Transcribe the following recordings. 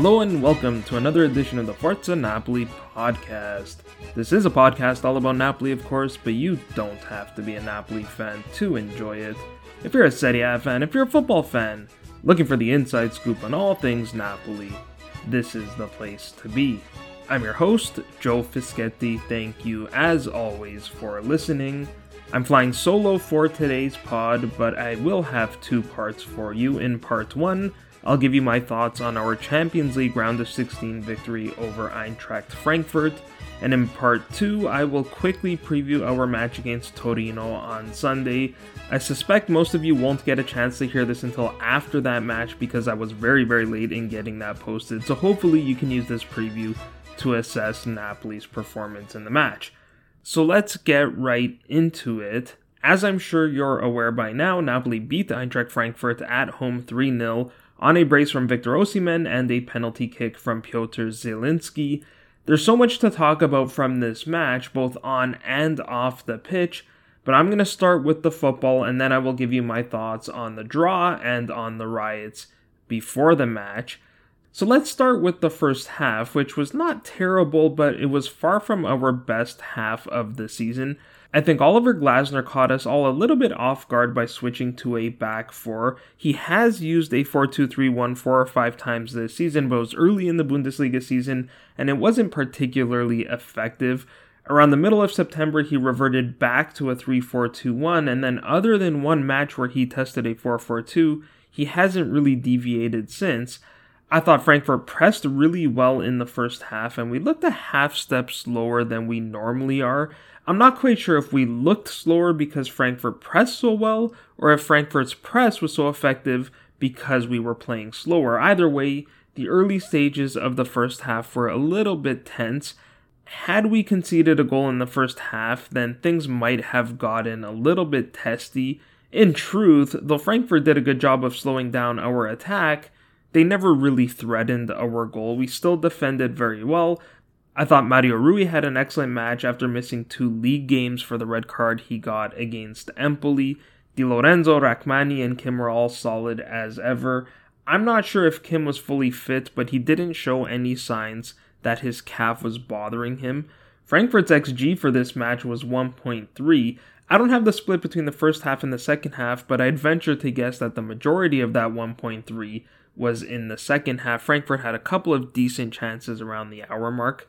Hello and welcome to another edition of the Forza Napoli podcast. This is a podcast all about Napoli, of course, but you don't have to be a Napoli fan to enjoy it. If you're a Serie A fan, if you're a football fan, looking for the inside scoop on all things Napoli, this is the place to be. I'm your host, Joe Fischetti. Thank you, as always, for listening. I'm flying solo for today's pod, but I will have two parts for you. In part one, I'll give you my thoughts on our Champions League round of 16 victory over Eintracht Frankfurt. And in part 2, I will quickly preview our match against Torino on Sunday. I suspect most of you won't get a chance to hear this until after that match because I was very, very late in getting that posted. So hopefully, you can use this preview to assess Napoli's performance in the match. So let's get right into it. As I'm sure you're aware by now, Napoli beat Eintracht Frankfurt at home 3 0 on a brace from Victor Osimhen and a penalty kick from Piotr Zielinski. There's so much to talk about from this match, both on and off the pitch, but I'm going to start with the football and then I will give you my thoughts on the draw and on the riots before the match. So let's start with the first half, which was not terrible, but it was far from our best half of the season. I think Oliver Glasner caught us all a little bit off guard by switching to a back four. He has used a 4 2 3 1 four or five times this season, but it was early in the Bundesliga season and it wasn't particularly effective. Around the middle of September, he reverted back to a 3 4 2 1, and then, other than one match where he tested a 4 4 2, he hasn't really deviated since. I thought Frankfurt pressed really well in the first half, and we looked a half step slower than we normally are. I'm not quite sure if we looked slower because Frankfurt pressed so well, or if Frankfurt's press was so effective because we were playing slower. Either way, the early stages of the first half were a little bit tense. Had we conceded a goal in the first half, then things might have gotten a little bit testy. In truth, though Frankfurt did a good job of slowing down our attack, they never really threatened our goal. We still defended very well, I thought Mario Rui had an excellent match after missing two league games for the red card he got against Empoli. Di Lorenzo, Rrahmani, and Kim were all solid as ever. I'm not sure if Kim was fully fit, but he didn't show any signs that his calf was bothering him. Frankfurt's XG for this match was 1.3. I don't have the split between the first half and the second half, but I'd venture to guess that the majority of that 1.3 was in the second half. Frankfurt had a couple of decent chances around the hour mark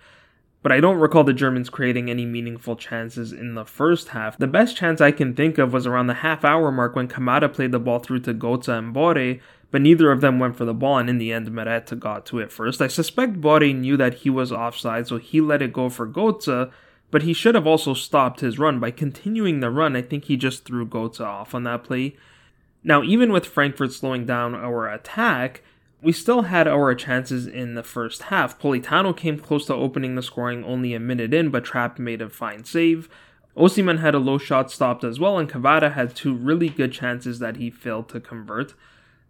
but I don't recall the Germans creating any meaningful chances in the first half. The best chance I can think of was around the half hour mark when Kamada played the ball through to Gotze and Borré, but neither of them went for the ball, and in the end, Meret got to it first. I suspect Borré knew that he was offside, so he let it go for Gotze, but he should have also stopped his run. By continuing the run, I think he just threw Gotze off on that play. Now, even with Frankfurt slowing down our attack, we still had our chances in the first half. Politano came close to opening the scoring only a minute in, but Trapp made a fine save. Osimhen had a low shot stopped as well, and Kvara had two really good chances that he failed to convert.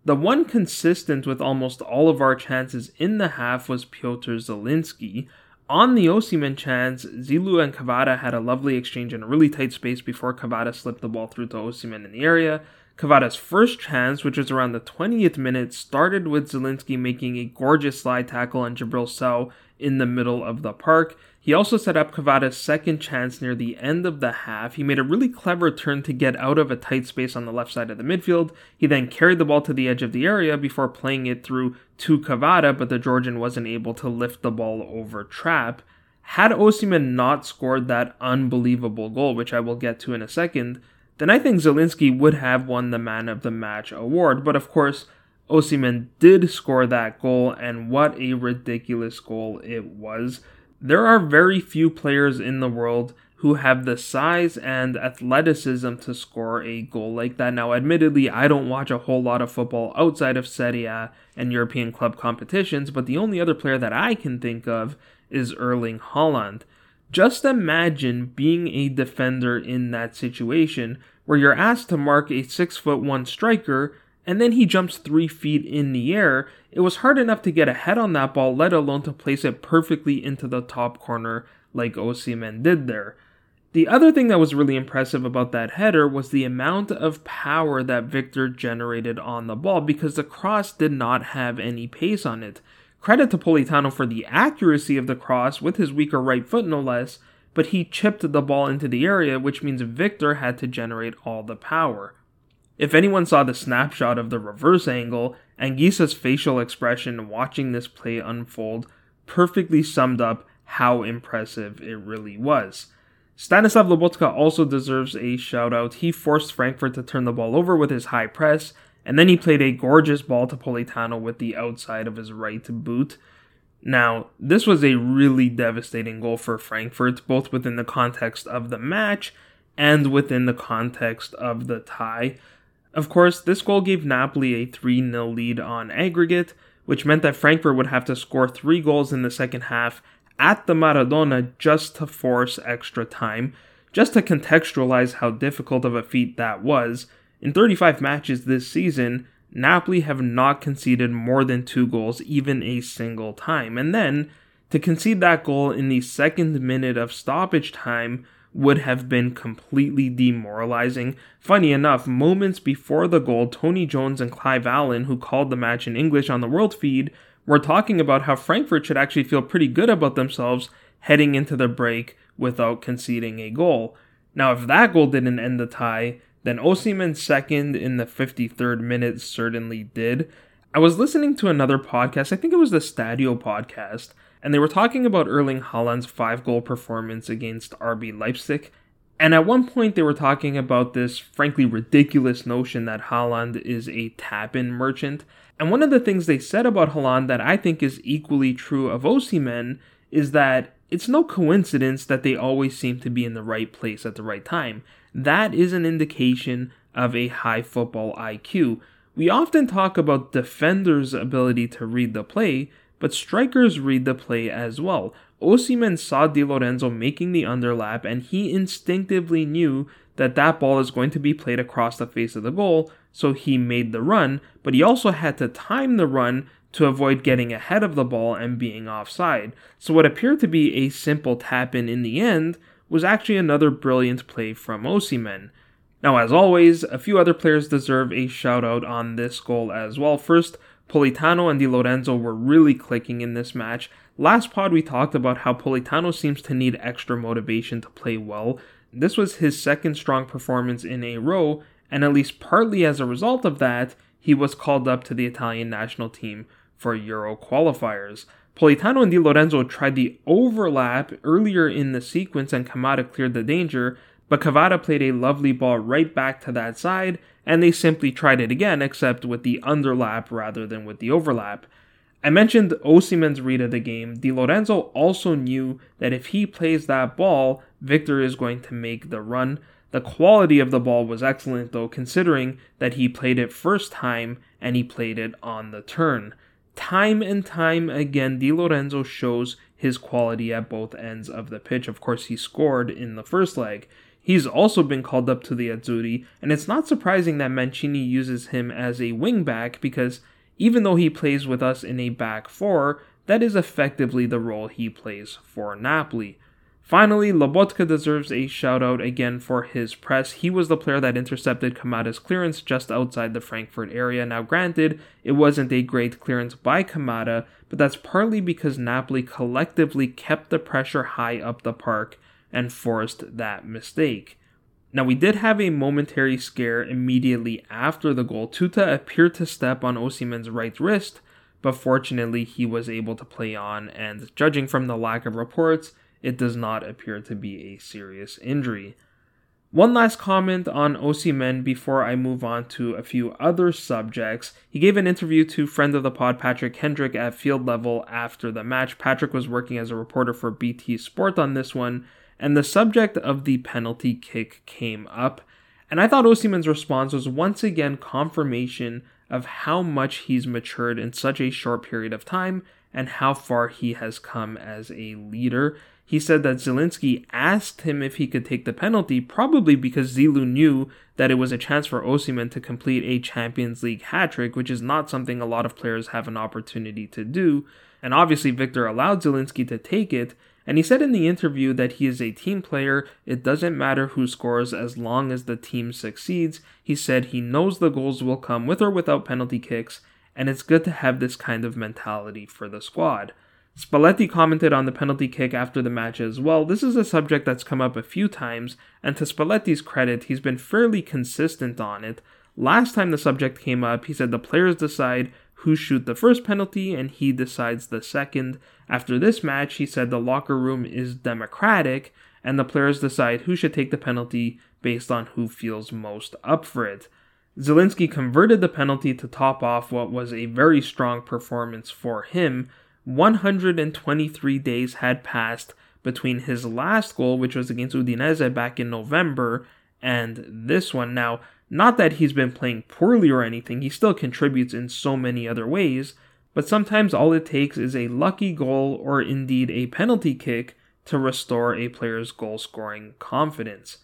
The one consistent with almost all of our chances in the half was Piotr Zielinski. On the Osimhen chance, Zilu and Kvara had a lovely exchange in a really tight space before Kvara slipped the ball through to Osimhen in the area. Kvara's first chance, which was around the 20th minute, started with Zielinski making a gorgeous slide tackle on Jabril Sow in the middle of the park. He also set up Kvara's second chance near the end of the half. He made a really clever turn to get out of a tight space on the left side of the midfield. He then carried the ball to the edge of the area before playing it through to Kvara, but the Georgian wasn't able to lift the ball over Trapp. Had Osimhen not scored that unbelievable goal, which I will get to in a second, then I think Zielinski would have won the Man of the Match award. But of course, Osimhen did score that goal, and what a ridiculous goal it was. There are very few players in the world who have the size and athleticism to score a goal like that. Now, admittedly, I don't watch a whole lot of football outside of Serie A and European club competitions, but the only other player that I can think of is Erling Haaland. Just imagine being a defender in that situation where you're asked to mark a 6 foot 1 striker and then he jumps 3 feet in the air. It was hard enough to get ahead on that ball, let alone to place it perfectly into the top corner like Osimhen did there. The other thing that was really impressive about that header was the amount of power that Victor generated on the ball because the cross did not have any pace on it. Credit to Politano for the accuracy of the cross with his weaker right foot, no less, but he chipped the ball into the area, which means Victor had to generate all the power. If anyone saw the snapshot of the reverse angle, Anguissa's facial expression watching this play unfold perfectly summed up how impressive it really was. Stanislav Lobotka also deserves a shout out. He forced Frankfurt to turn the ball over with his high press, and then he played a gorgeous ball to Politano with the outside of his right boot. Now, this was a really devastating goal for Frankfurt, both within the context of the match and within the context of the tie. Of course, this goal gave Napoli a 3 0 lead on aggregate, which meant that Frankfurt would have to score three goals in the second half at the Maradona just to force extra time. Just to contextualize how difficult of a feat that was, in 35 matches this season, Napoli have not conceded more than two goals even a single time. And then, to concede that goal in the second minute of stoppage time would have been completely demoralizing. Funny enough, moments before the goal, Tony Jones and Clive Allen, who called the match in English on the World Feed, we're talking about how Frankfurt should actually feel pretty good about themselves heading into the break without conceding a goal. Now, if that goal didn't end the tie, then Osimhen's second in the 53rd minute certainly did. I was listening to another podcast, I think it was the Stadio podcast, and they were talking about Erling Haaland's five goal performance against RB Leipzig. And at one point, they were talking about this frankly ridiculous notion that Haaland is a tap in merchant. And one of the things they said about Haaland that I think is equally true of Osimhen is that it's no coincidence that they always seem to be in the right place at the right time. That is an indication of a high football IQ. We often talk about defenders' ability to read the play, but strikers read the play as well. Osimhen saw Di Lorenzo making the underlap and he instinctively knew that that ball is going to be played across the face of the goal, so he made the run, but he also had to time the run to avoid getting ahead of the ball and being offside. So what appeared to be a simple tap in in the end was actually another brilliant play from Osimhen. Now, as always, a few other players deserve a shout out on this goal as well. First, Politano and Di Lorenzo were really clicking in this match. Last pod, we talked about how Politano seems to need extra motivation to play well. This was his second strong performance in a row, and at least partly as a result of that, he was called up to the Italian national team for Euro qualifiers. Politano and Di Lorenzo tried the overlap earlier in the sequence and Kamada cleared the danger, but Kvara played a lovely ball right back to that side, and they simply tried it again, except with the underlap rather than with the overlap. I mentioned Osimhen's read of the game. Di Lorenzo also knew that if he plays that ball, Victor is going to make the run. The quality of the ball was excellent, though, considering that he played it first time and he played it on the turn. Time and time again, Di Lorenzo shows his quality at both ends of the pitch. Of course, he scored in the first leg. He's also been called up to the Azzurri, and it's not surprising that Mancini uses him as a wingback because even though he plays with us in a back four, that is effectively the role he plays for Napoli. Finally, Lobotka deserves a shout out again for his press. He was the player that intercepted Kamada's clearance just outside the Frankfurt area. Now, granted, it wasn't a great clearance by Kamada, but that's partly because Napoli collectively kept the pressure high up the park and forced that mistake. Now, we did have a momentary scare immediately after the goal. Tuta appeared to step on Osimhen's right wrist, but fortunately, he was able to play on, and judging from the lack of reports, it does not appear to be a serious injury. One last comment on Osimhen before I move on to a few other subjects. He gave an interview to friend of the pod Patrick Hendrick at field level after the match. Patrick was working as a reporter for BT Sport on this one, and the subject of the penalty kick came up. And I thought Osimhen's response was once again confirmation of how much he's matured in such a short period of time and how far he has come as a leader. He said that Zielinski asked him if he could take the penalty, probably because Zilu knew that it was a chance for Osimhen to complete a Champions League hat trick, which is not something a lot of players have an opportunity to do. And obviously, Victor allowed Zielinski to take it, and he said in the interview that he is a team player. It doesn't matter who scores as long as the team succeeds. He said he knows the goals will come with or without penalty kicks, and it's good to have this kind of mentality for the squad. Spalletti commented on the penalty kick after the match as well. This is a subject that's come up a few times, and to Spalletti's credit, he's been fairly consistent on it. Last time the subject came up, he said the players decide who shoot the first penalty and he decides the second. After this match, he said the locker room is democratic and the players decide who should take the penalty based on who feels most up for it. Zielinski converted the penalty to top off what was a very strong performance for him, 123 days had passed between his last goal, which was against Udinese back in November, and this one. Now, not that he's been playing poorly or anything, he still contributes in so many other ways, but sometimes all it takes is a lucky goal or indeed a penalty kick to restore a player's goal scoring confidence.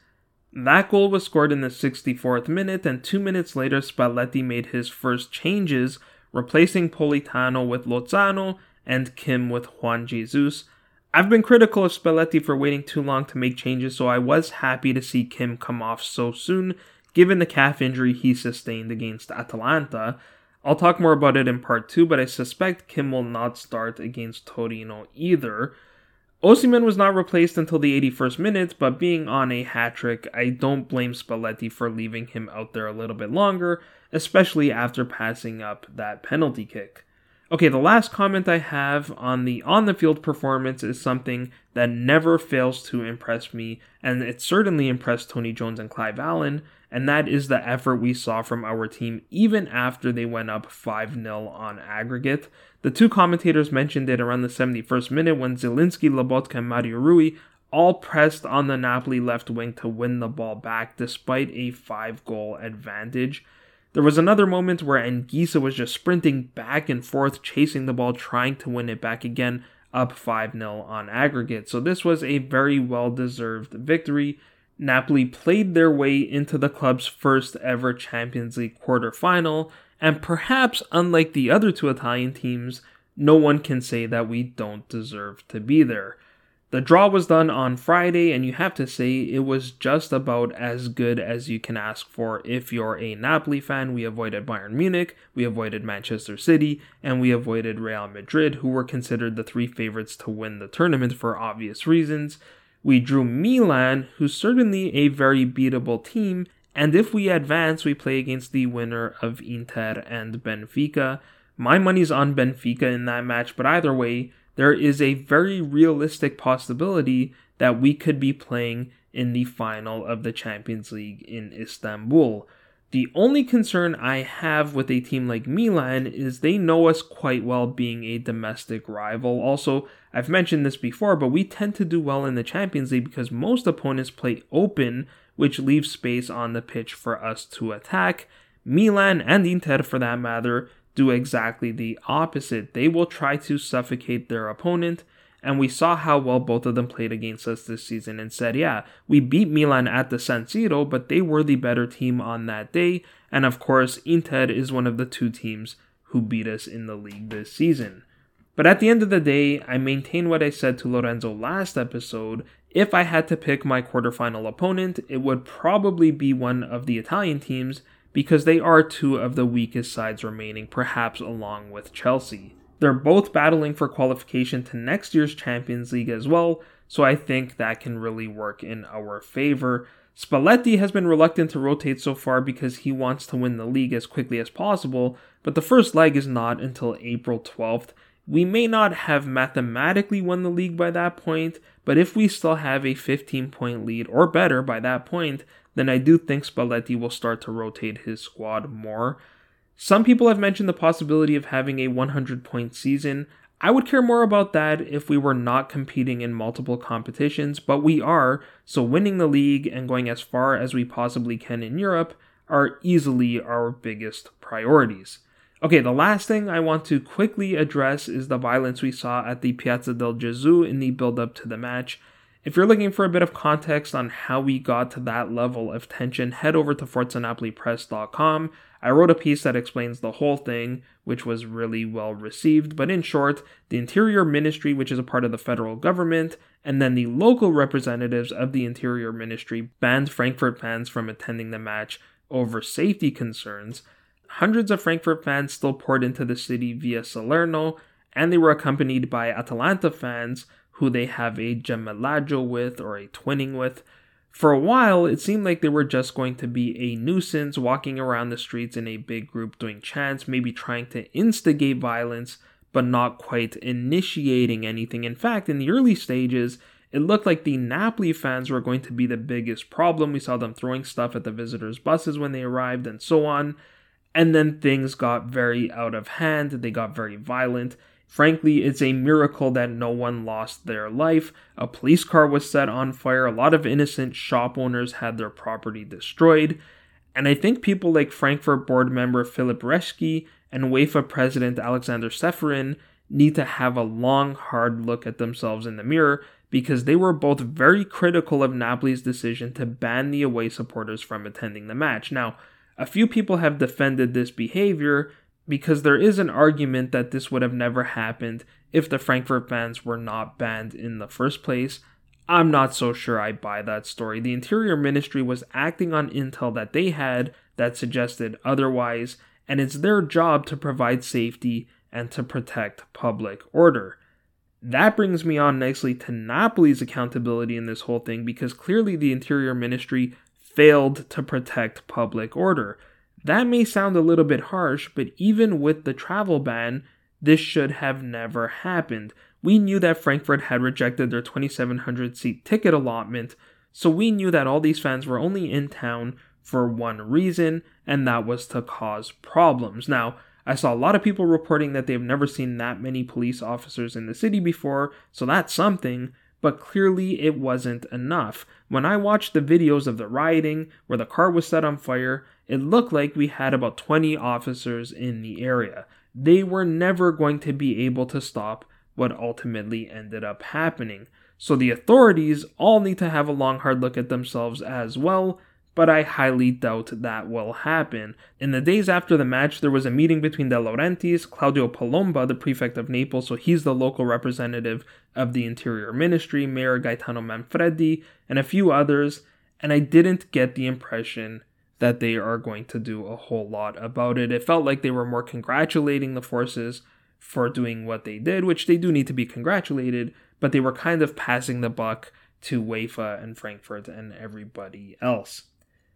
That goal was scored in the 64th minute, and two minutes later, Spalletti made his first changes, replacing Politano with Lozano and Kim with Juan Jesus. I've been critical of Spalletti for waiting too long to make changes, so I was happy to see Kim come off so soon, given the calf injury he sustained against Atalanta. I'll talk more about it in part 2, but I suspect Kim will not start against Torino either. Osimhen was not replaced until the 81st minute, but being on a hat trick, I don't blame Spalletti for leaving him out there a little bit longer, especially after passing up that penalty kick. Okay, the last comment I have on the on the field performance is something that never fails to impress me, and it certainly impressed Tony Jones and Clive Allen, and that is the effort we saw from our team even after they went up 5 0 on aggregate. The two commentators mentioned it around the 71st minute when Zielinski, Lobotka, and Mario Rui all pressed on the Napoli left wing to win the ball back despite a 5 goal advantage. There was another moment where Anguissa was just sprinting back and forth, chasing the ball, trying to win it back again, up 5 0 on aggregate. So this was a very well deserved victory. Napoli played their way into the club's first ever Champions League quarterfinal, and perhaps unlike the other two Italian teams, no one can say that we don't deserve to be there. The draw was done on Friday, and you have to say it was just about as good as you can ask for if you're a Napoli fan. We avoided Bayern Munich, we avoided Manchester City, and we avoided Real Madrid, who were considered the three favorites to win the tournament for obvious reasons. We drew Milan, who's certainly a very beatable team, and if we advance, we play against the winner of Inter and Benfica. My money's on Benfica in that match, but either way, there is a very realistic possibility that we could be playing in the final of the Champions League in Istanbul. The only concern I have with a team like Milan is they know us quite well being a domestic rival. Also, I've mentioned this before, but we tend to do well in the Champions League because most opponents play open, which leaves space on the pitch for us to attack. Milan and Inter, for that matter, do exactly the opposite. They will try to suffocate their opponent, and we saw how well both of them played against us this season and said, yeah, we beat Milan at the San Siro, but they were the better team on that day. And of course, Inter is one of the two teams who beat us in the league this season. But at the end of the day, I maintain what I said to Lorenzo last episode. If I had to pick my quarterfinal opponent, it would probably be one of the Italian teams because they are two of the weakest sides remaining, perhaps along with Chelsea. They're both battling for qualification to next year's Champions League as well, so I think that can really work in our favor. Spalletti has been reluctant to rotate so far because he wants to win the league as quickly as possible, but the first leg is not until April 12th. we may not have mathematically won the league by that point, but if we still have a 15 point lead or better by that point, then I do think Spalletti will start to rotate his squad more. Some people have mentioned the possibility of having a 100 point season. I would care more about that if we were not competing in multiple competitions, but we are, so winning the league and going as far as we possibly can in Europe are easily our biggest priorities. Okay, the last thing I want to quickly address is the violence we saw at the Piazza del Gesù in the build up to the match. If you're looking for a bit of context on how we got to that level of tension, head over to ForzaNapoliPress.com. I wrote a piece that explains the whole thing, which was really well received. But in short, the Interior Ministry, which is a part of the federal government, and then the local representatives of the Interior Ministry banned Frankfurt fans from attending the match over safety concerns. Hundreds of Frankfurt fans still poured into the city via Salerno, and they were accompanied by Atalanta fans who they have a gemellaggio with or a twinning with. For a while, it seemed like they were just going to be a nuisance walking around the streets in a big group doing chants, maybe trying to instigate violence, but not quite initiating anything. In fact, in the early stages, it looked like the Napoli fans were going to be the biggest problem. We saw them throwing stuff at the visitors' buses when they arrived and so on. And then things got very out of hand, they got very violent. Frankly, it's a miracle that no one lost their life. A police car was set on fire, a lot of innocent shop owners had their property destroyed. And I think people like Frankfurt board member Philip Reschke and UEFA president Alexander Ceferin need to have a long, hard look at themselves in the mirror because they were both very critical of Napoli's decision to ban the away supporters from attending the match. Now, a few people have defended this behavior, because there is an argument that this would have never happened if the Frankfurt fans were not banned in the first place. I'm not so sure I buy that story. The Interior Ministry was acting on intel that they had that suggested otherwise, and it's their job to provide safety and to protect public order. That brings me on nicely to Napoli's accountability in this whole thing because clearly the Interior Ministry failed to protect public order. That may sound a little bit harsh, but even with the travel ban, this should have never happened. We knew that Frankfurt had rejected their 2,700 seat ticket allotment, so we knew that all these fans were only in town for one reason, and that was to cause problems. Now, I saw a lot of people reporting that they've never seen that many police officers in the city before, so that's something, but clearly it wasn't enough. When I watched the videos of the rioting, where the car was set on fire, it looked like we had about 20 officers in the area. They were never going to be able to stop what ultimately ended up happening. So the authorities all need to have a long, hard look at themselves as well, but I highly doubt that will happen. In the days after the match, there was a meeting between De Laurentiis, Claudio Palomba, the prefect of Naples, so he's the local representative of the Interior Ministry, Mayor Gaetano Manfredi, and a few others, and I didn't get the impression that they are going to do a whole lot about it. It felt like they were more congratulating the forces for doing what they did, which they do need to be congratulated, but they were kind of passing the buck to UEFA and Frankfurt and everybody else.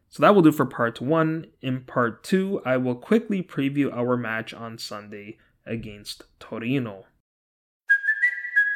So that will do for part one. In part two, I will quickly preview our match on Sunday against Torino.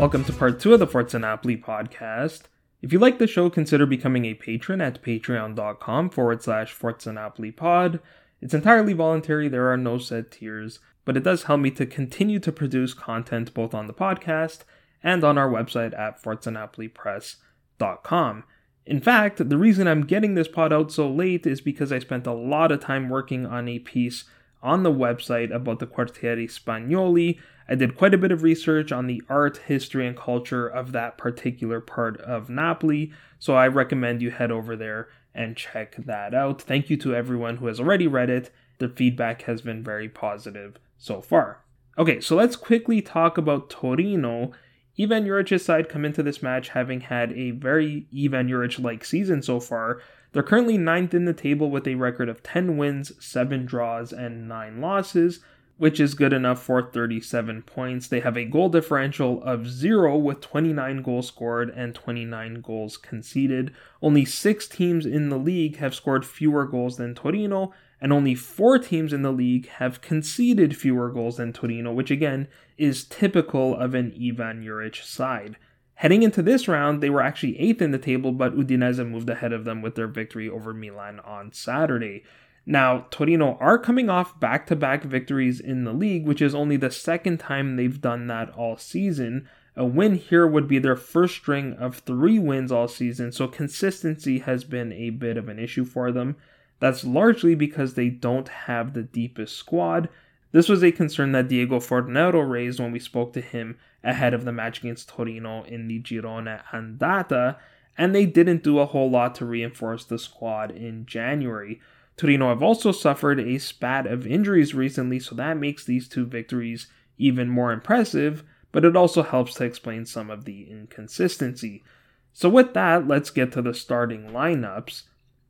Welcome to part two of the Forza Napoli podcast. If you like the show, consider becoming a patron at patreon.com forward slash pod. It's entirely voluntary, there are no set tiers, but it does help me to continue to produce content both on the podcast and on our website at forzanapolipress.com. In fact, the reason I'm getting this pod out so late is because I spent a lot of time working on a piece on the website about the Quartieri Spagnoli. I did quite a bit of research on the art, history, and culture of that particular part of Napoli, so I recommend you head over there and check that out. Thank you to everyone who has already read it. The feedback has been very positive so far. Okay, so let's quickly talk about Torino. Ivan Juric's side come into this match having had a very Ivan Juric like season so far. They're currently ninth in the table with a record of 10 wins, 7 draws, and 9 losses which is good enough for 37 points. They have a goal differential of 0 with 29 goals scored and 29 goals conceded. Only 6 teams in the league have scored fewer goals than Torino, and only 4 teams in the league have conceded fewer goals than Torino, which again is typical of an Ivan Juric side. Heading into this round, they were actually 8th in the table, but Udinese moved ahead of them with their victory over Milan on Saturday. Now, Torino are coming off back to back victories in the league, which is only the second time they've done that all season. A win here would be their first string of three wins all season, so consistency has been a bit of an issue for them. That's largely because they don't have the deepest squad. This was a concern that Diego Fornero raised when we spoke to him ahead of the match against Torino in the Girone Andata, and they didn't do a whole lot to reinforce the squad in January. Torino have also suffered a spat of injuries recently, so that makes these two victories even more impressive, but it also helps to explain some of the inconsistency. So, with that, let's get to the starting lineups.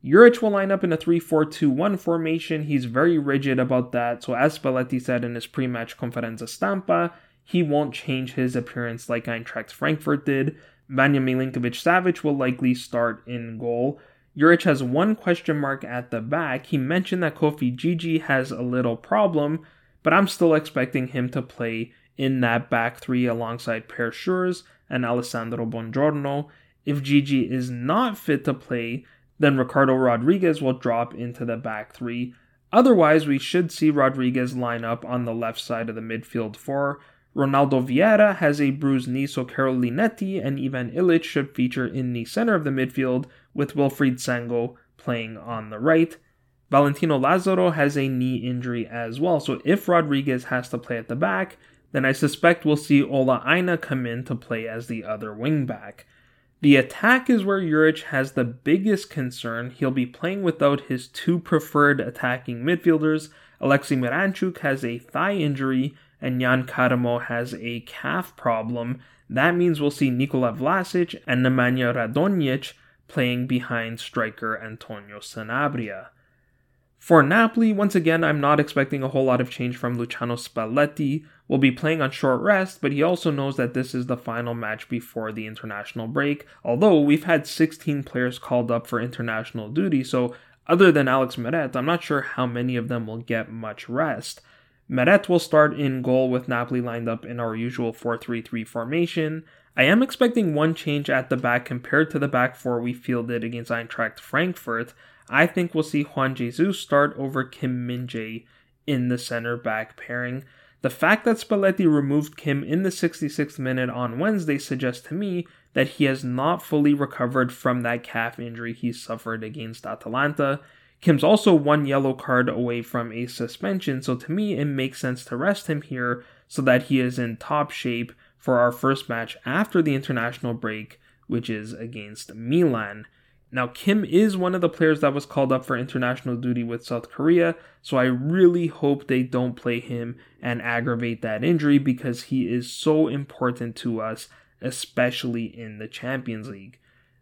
Juric will line up in a 3 4 2 1 formation. He's very rigid about that, so as Spalletti said in his pre match conferenza stampa, he won't change his appearance like Eintracht Frankfurt did. Vanja Milinkovic Savic will likely start in goal. Juric has one question mark at the back. He mentioned that Koffi Djidji has a little problem, but I'm still expecting him to play in that back three alongside Perr Schuurs and Alessandro Buongiorno. If Djidji is not fit to play, then Ricardo Rodriguez will drop into the back three. Otherwise, we should see Rodriguez line up on the left side of the midfield four. Ronaldo Vieira has a bruised knee, so Karol Linetty and Ivan Ilic should feature in the center of the midfield, with Wilfried Singo playing on the right. Valentino Lazaro has a knee injury as well, so if Rodriguez has to play at the back, then I suspect we'll see Ola Aina come in to play as the other wingback. The attack is where Juric has the biggest concern. He'll be playing without his two preferred attacking midfielders. Alexei Miranchuk has a thigh injury, and Yann Karamoh has a calf problem. That means we'll see Nikola Vlasic and Nemanja Radonjic playing behind striker Antonio Sanabria. For Napoli, once again, I'm not expecting a whole lot of change from Luciano Spalletti. Will be playing on short rest, but he also knows that this is the final match before the international break. Although we've had 16 players called up for international duty, so other than Alex Meret, I'm not sure how many of them will get much rest. Meret will start in goal with Napoli lined up in our usual 4 3 3 formation. I am expecting one change at the back compared to the back four we fielded against Eintracht Frankfurt. I think we'll see Juan Jesus start over Kim Min-jae in the center back pairing. The fact that Spalletti removed Kim in the 66th minute on Wednesday suggests to me that he has not fully recovered from that calf injury he suffered against Atalanta. Kim's also one yellow card away from a suspension, so to me it makes sense to rest him here so that he is in top shape for our first match after the international break, which is against Milan. Now, Kim is one of the players that was called up for international duty with South Korea, so I really hope they don't play him and aggravate that injury because he is so important to us, especially in the Champions League.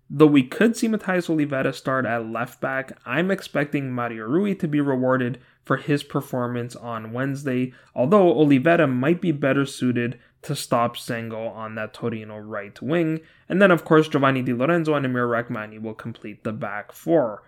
Though we could see Matheus Olivera start at left back, I'm expecting Mario Rui to be rewarded for his performance on Wednesday, although Olivera might be better suited to stop Singo on that Torino right wing. And then, of course, Giovanni Di Lorenzo and Amir Rrahmani will complete the back four.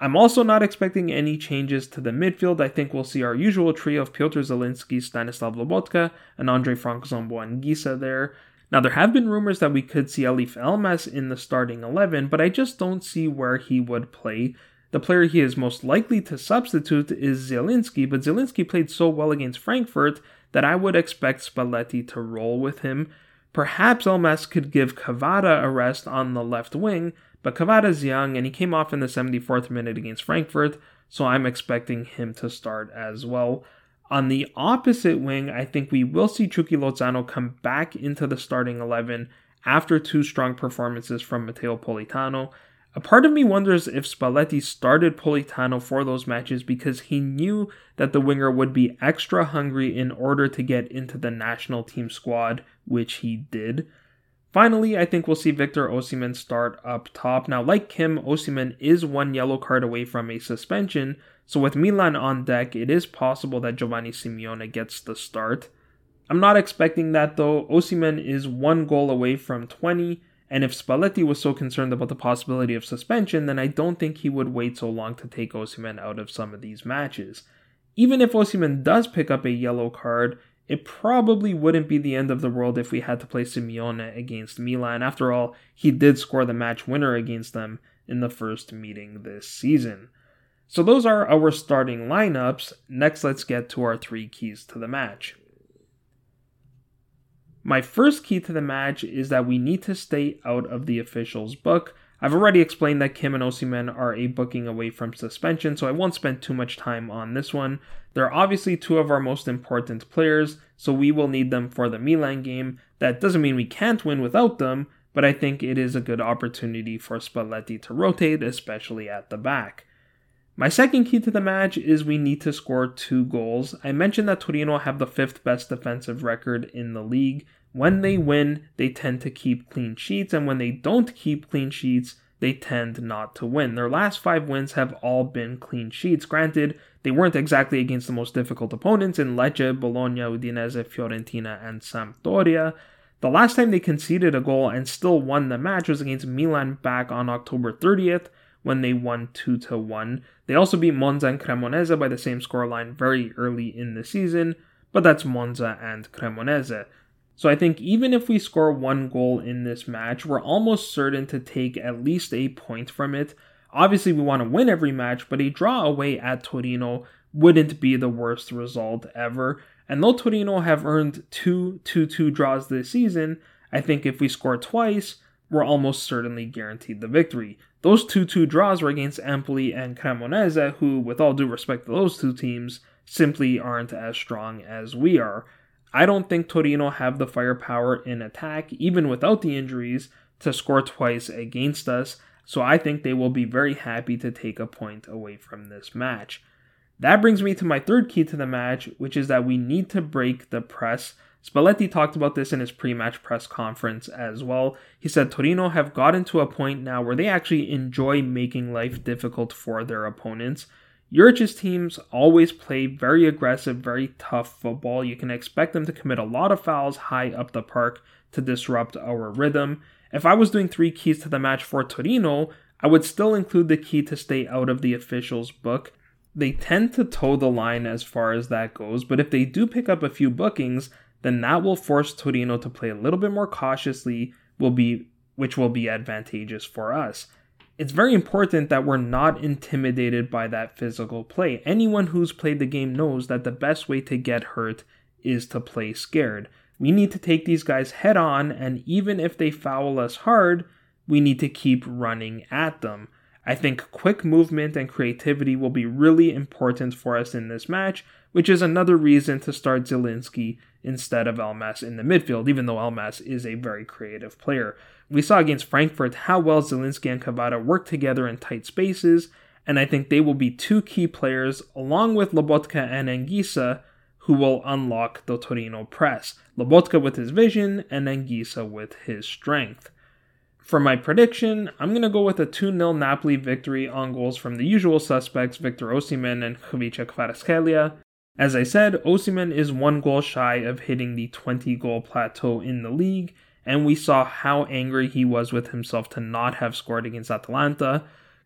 I'm also not expecting any changes to the midfield. I think we'll see our usual trio of Piotr Zielinski, Stanislav Lobotka, and Andre Frank Zambo there. Now, there have been rumors that we could see Eljif Elmas in the starting 11, but I just don't see where he would play. The player he is most likely to substitute is Zielinski, but Zielinski played so well against Frankfurt that I would expect Spalletti to roll with him. Perhaps Elmas could give Kvara a rest on the left wing, but Kvara's young and he came off in the 74th minute against Frankfurt, so I'm expecting him to start as well. On the opposite wing, I think we will see Chucky Lozano come back into the starting 11 after two strong performances from Matteo Politano. A part of me wonders if Spalletti started Politano for those matches because he knew that the winger would be extra hungry in order to get into the national team squad, which he did. Finally, I think we'll see Victor Osimhen start up top. Now, like Kim, Osimhen is one yellow card away from a suspension, so with Milan on deck, it is possible that Giovanni Simeone gets the start. I'm not expecting that though. Osimhen is one goal away from 20, and if Spalletti was so concerned about the possibility of suspension, then I don't think he would wait so long to take Osimhen out of some of these matches. Even if Osimhen does pick up a yellow card, it probably wouldn't be the end of the world if we had to play Simeone against Milan. After all, he did score the match winner against them in the first meeting this season. So those are our starting lineups. Next, let's get to our three keys to the match. My first key to the match is that we need to stay out of the official's book. I've already explained that Kim and Osimhen are a booking away from suspension, so I won't spend too much time on this one. They're obviously two of our most important players, so we will need them for the Milan game. That doesn't mean we can't win without them, but I think it is a good opportunity for Spalletti to rotate, especially at the back. My second key to the match is we need to score two goals. I mentioned that Torino have the fifth best defensive record in the league. When they win, they tend to keep clean sheets, and when they don't keep clean sheets, they tend not to win. Their last five wins have all been clean sheets. Granted, they weren't exactly against the most difficult opponents in Lecce, Bologna, Udinese, Fiorentina, and Sampdoria. The last time they conceded a goal and still won the match was against Milan back on October 30th when they won 2 to 1. They also beat Monza and Cremonese by the same scoreline very early in the season, but that's Monza and Cremonese. So I think even if we score one goal in this match, we're almost certain to take at least a point from it. Obviously, we want to win every match, but a draw away at Torino wouldn't be the worst result ever. And though Torino have earned two 2 2 draws this season, I think if we score twice, we're almost certainly guaranteed the victory. Those 2 2 draws were against Empoli and Cremonese, who, with all due respect to those two teams, simply aren't as strong as we are. I don't think Torino have the firepower in attack, even without the injuries, to score twice against us, so I think they will be very happy to take a point away from this match. That brings me to my third key to the match, which is that we need to break the press Spalletti talked about this in his pre match press conference as well. He said Torino have gotten to a point now where they actually enjoy making life difficult for their opponents. Juric's teams always play very aggressive, very tough football. You can expect them to commit a lot of fouls high up the park to disrupt our rhythm. If I was doing three keys to the match for Torino, I would still include the key to stay out of the officials' book. They tend to toe the line as far as that goes, but if they do pick up a few bookings, then that will force Torino to play a little bit more cautiously, will be which will be advantageous for us. It's very important that we're not intimidated by that physical play. Anyone who's played the game knows that the best way to get hurt is to play scared. We need to take these guys head on, and even if they foul us hard, we need to keep running at them. I think quick movement and creativity will be really important for us in this match, which is another reason to start Zielinski instead of Elmas in the midfield, even though Elmas is a very creative player. We saw against Frankfurt how well Zielinski and Kvara work together in tight spaces, and I think they will be two key players, along with Lobotka and Anguissa, who will unlock the Torino press. Lobotka with his vision, and Anguissa with his strength. For my prediction, I'm going to go with a 2 0 Napoli victory on goals from the usual suspects Victor Osimhen and Khvicha Kvaratskhelia. As I said, Osimhen is one goal shy of hitting the 20 goal plateau in the league, and we saw how angry he was with himself to not have scored against Atalanta.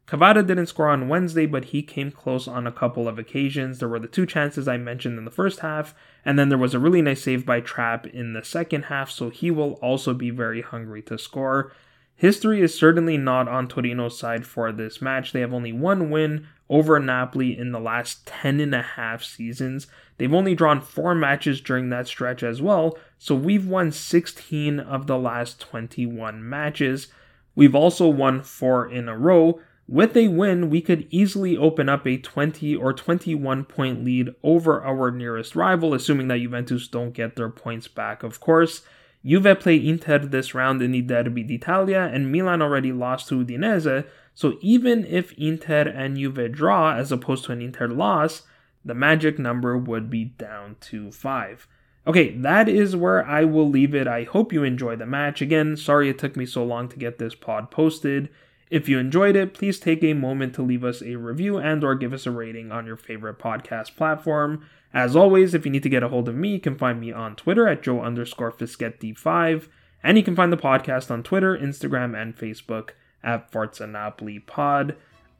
Kvara didn't score on Wednesday, but he came close on a couple of occasions. There were the two chances I mentioned in the first half, and then there was a really nice save by Trapp in the second half, so he will also be very hungry to score. History is certainly not on Torino's side for this match. They have only one win over Napoli in the last 10 and a half seasons. They've only drawn four matches during that stretch as well, so we've won 16 of the last 21 matches. We've also won four in a row. With a win, we could easily open up a 20 or 21 point lead over our nearest rival, assuming that Juventus don't get their points back, of course. Juve play Inter this round in the Derby d'Italia, and Milan already lost to Udinese, so even if Inter and Juve draw as opposed to an Inter loss, the magic number would be down to 5. Okay, that is where I will leave it. I hope you enjoy the match. Again, sorry it took me so long to get this pod posted. If you enjoyed it, please take a moment to leave us a review and or give us a rating on your favorite podcast platform. As always, if you need to get a hold of me, you can find me on Twitter at Joe underscore Fischetti5, and you can find the podcast on Twitter, Instagram, and Facebook at Forza Napoli Pod.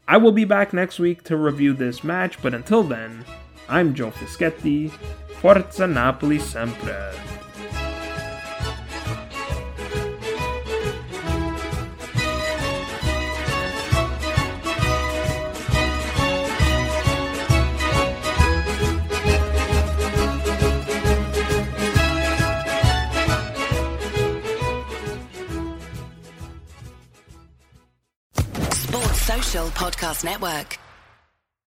I will be back next week to review this match, but until then, I'm Joe Fischetti. Forza Napoli sempre! Podcast Network.